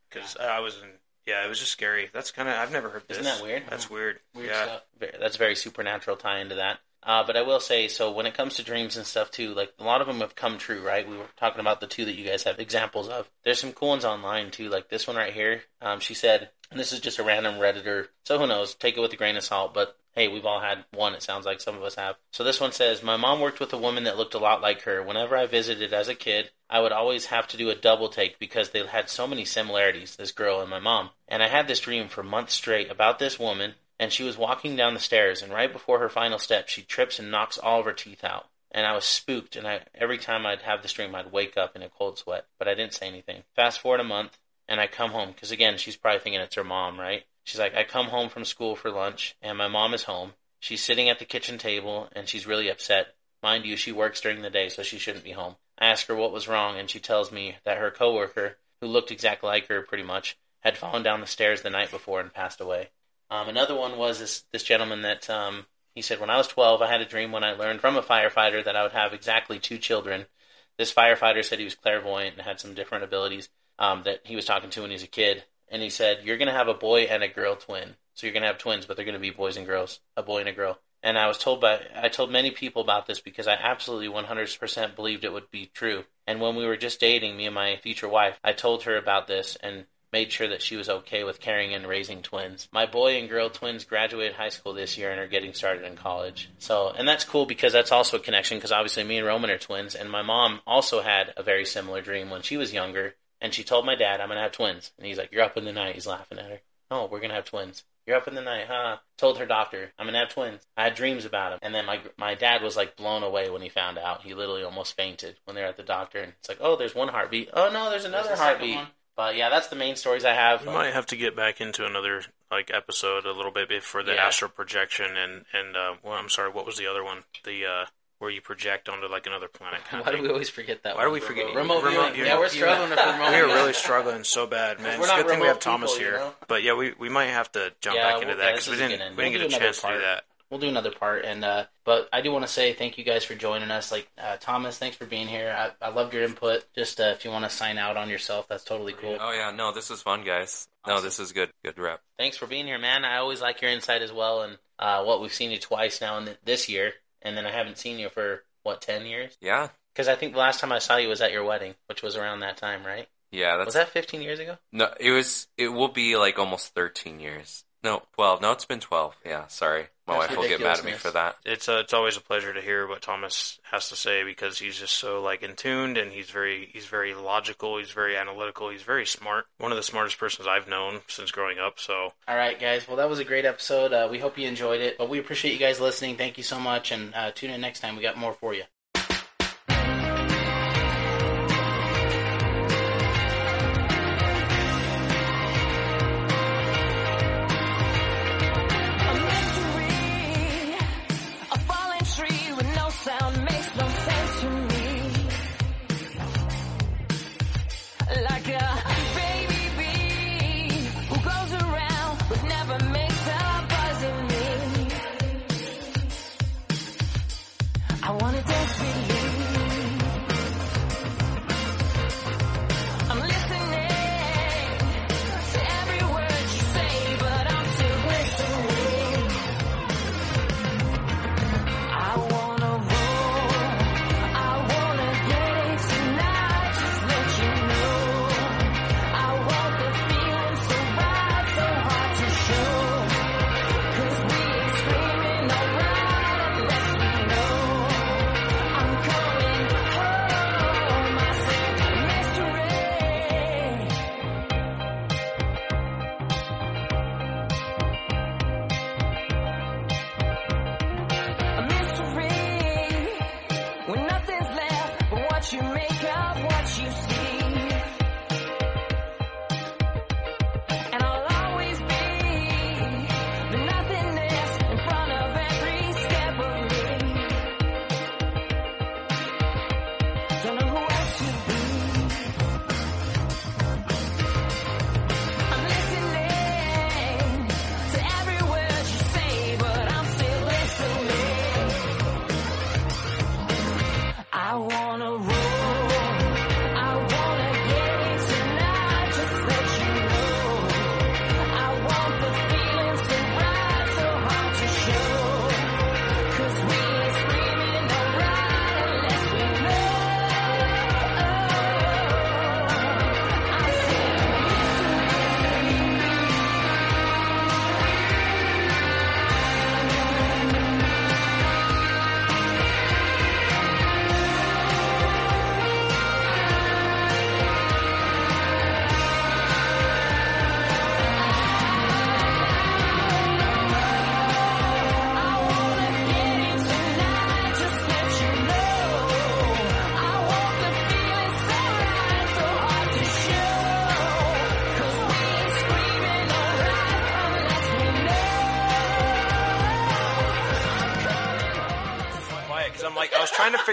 I was in. Yeah, it was just scary. That's kind of I've never heard this. Isn't that weird? That's weird. Weird yeah. stuff. That's very supernatural tie into that. Uh, but I will say, so when it comes to dreams and stuff too, like a lot of them have come true, right? We were talking about the two that you guys have examples of. There's some cool ones online too, like this one right here. Um, she said, and this is just a random redditor, so who knows? Take it with a grain of salt. But hey, we've all had one. It sounds like some of us have. So this one says, my mom worked with a woman that looked a lot like her. Whenever I visited as a kid, I would always have to do a double take because they had so many similarities, this girl and my mom. And I had this dream for months straight about this woman and she was walking down the stairs and right before her final step she trips and knocks all of her teeth out. And i was spooked and i every time i'd have this dream i'd wake up in a cold sweat but i didn't say anything. Fast forward a month and i come home because again she's probably thinking it's her mom right? She's like i come home from school for lunch and my mom is home. She's sitting at the kitchen table and she's really upset. Mind you she works during the day so she shouldn't be home i ask her what was wrong and she tells me that her coworker who looked exactly like her, pretty much, had fallen down the stairs the night before and passed away. Um, another one was this this gentleman that um, he said when I was 12, I had a dream when I learned from a firefighter that I would have exactly two children. This firefighter said he was clairvoyant and had some different abilities um, that he was talking to when he was a kid, and he said you're going to have a boy and a girl twin. So you're going to have twins, but they're going to be boys and girls, a boy and a girl. And I was told by I told many people about this because I absolutely 100% believed it would be true. And when we were just dating, me and my future wife, I told her about this and made sure that she was okay with carrying and raising twins. My boy and girl twins graduated high school this year and are getting started in college. So, and that's cool because that's also a connection because obviously me and Roman are twins and my mom also had a very similar dream when she was younger and she told my dad, I'm going to have twins. And he's like, You're up in the night. He's laughing at her. Oh, we're going to have twins. You're up in the night, huh? Told her doctor, I'm gonna have twins. I had dreams about him, and then my my dad was like blown away when he found out. He literally almost fainted when they were at the doctor, and it's like, oh, there's one heartbeat. Oh no, there's another There's the heartbeat. one. But yeah, that's the main stories I have. We might have to get back into another like episode a little bit for the Yeah. astral projection and and uh, well, I'm sorry, what was the other one? The uh, where you project onto like another planet. Kind Why of do we always forget that Why do we forget Remote viewing. Yeah, we're struggling with remote We are really struggling so bad, man. We're It's a not good thing we have Thomas people, you here. know? But yeah, we we might have to jump Yeah, back into we'll- that because this we didn't good end. we didn't We'll get a another chance to do that. We'll do another part, and uh, but I do want to say thank you guys for joining us. Like uh, Thomas, thanks for being here. I, I loved your input. Just uh, if you want to sign out on yourself, that's totally cool. Oh yeah, no, this was fun, guys. No, this is good. Good rep. Thanks for being here, man. I always like your insight as well. And uh, what we've seen you twice now in th- this year, and then I haven't seen you for what ten years. Yeah, Because I think the last time I saw you was at your wedding, which was around that time, right? yeah. That's Was that fifteen years ago? no. It was. It will be like almost thirteen years. No, twelve. No, it's been twelve. Yeah, sorry. My That's wife will get mad at me for that. It's uh, it's always a pleasure to hear what Thomas has to say because he's just so like in tuned and he's very he's very logical. He's very analytical. He's very smart. One of the smartest persons I've known since growing up. So All right, guys. Well, that was a great episode. Uh, we hope you enjoyed it. But we appreciate you guys listening. Thank you so much, and uh, tune in next time. We got more for you.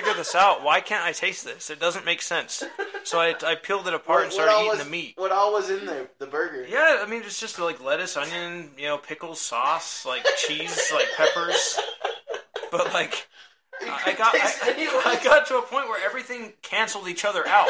Figure this out. Why can't I taste this? It doesn't make sense. So I, I peeled it apart and started eating was, the meat. What all was in there? The burger. Yeah, I mean it's just like lettuce, onion, you know, pickles, sauce, like cheese, like peppers. But like, I I got I, I got to a point where everything canceled each other out.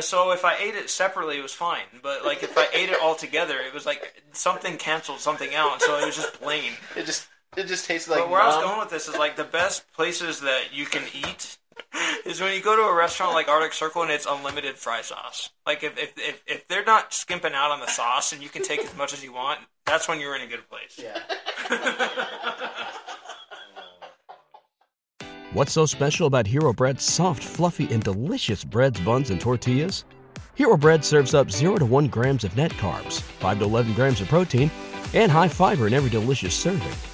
So if I ate it separately, it was fine. But like if I ate it all together, it was like something canceled something out. So it was just plain. It just it just tasted like. but where I was going with this is like the best places that you can eat is when you go to a restaurant like Arctic Circle and it's unlimited fry sauce. Like if if if, if they're not skimping out on the sauce and you can take as much as you want, that's when you're in a good place. Yeah. What's so special about Hero Bread's soft, fluffy, and delicious breads, buns, and tortillas? Hero Bread serves up 0 to 1 grams of net carbs, 5 to 11 grams of protein, and high fiber in every delicious serving.